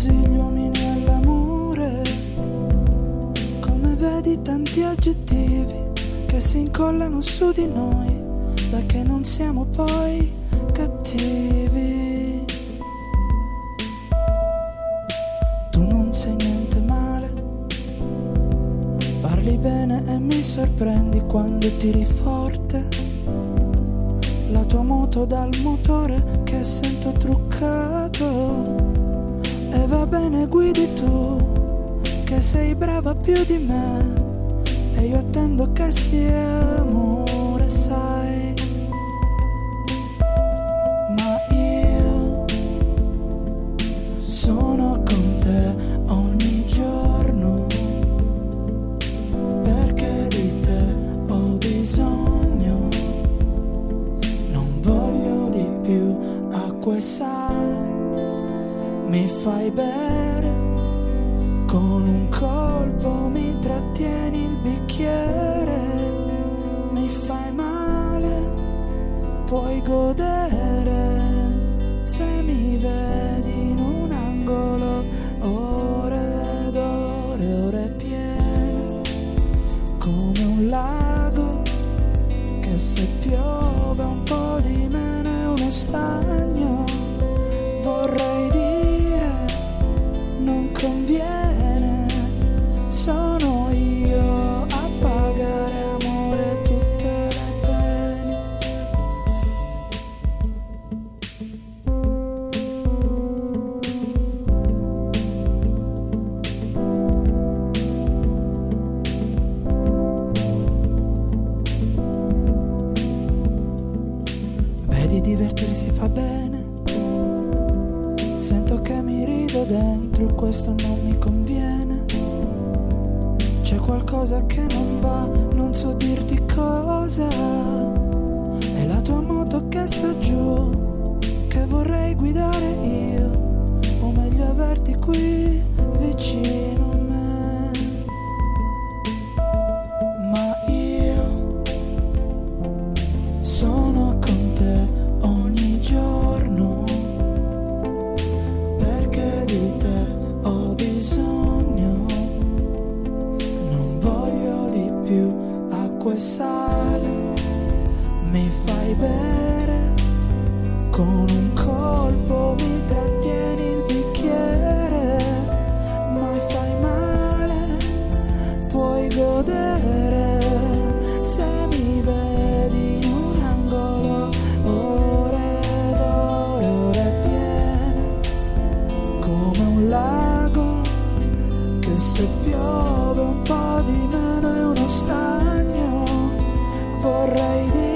così gli uomini all'amore. Come vedi tanti aggettivi che si incollano su di noi, da che non siamo poi cattivi. Tu non sei niente male, parli bene e mi sorprendi quando tiri forte. La tua moto dal motore che sento truccato. E va bene, guidi tu, che sei brava più di me. E io attendo che sia amore, sai. Ma io sono con te ogni giorno. Perché di te ho bisogno. Non voglio di più acqua e sale. Mi fai bere con un colpo mi trattieni il bicchiere, mi fai male, puoi godere se mi vedi in un angolo, ore ed ore, piene, come un lago che se piove un po' di meno è uno stagno, divertirsi fa bene. Sento che mi rido dentro e questo non mi conviene. C'è qualcosa che non va, non so dirti cosa. È la tua moto che sta giù, che vorrei guidare io. O meglio averti qui vicino mi fai bere. Con un colpo mi trattieni il bicchiere. Ma fai male puoi godere. Se mi vedi in un angolo ore ed ore, ore piene come un lago che se piove un po' di meno è uno stagno. Vorrei dire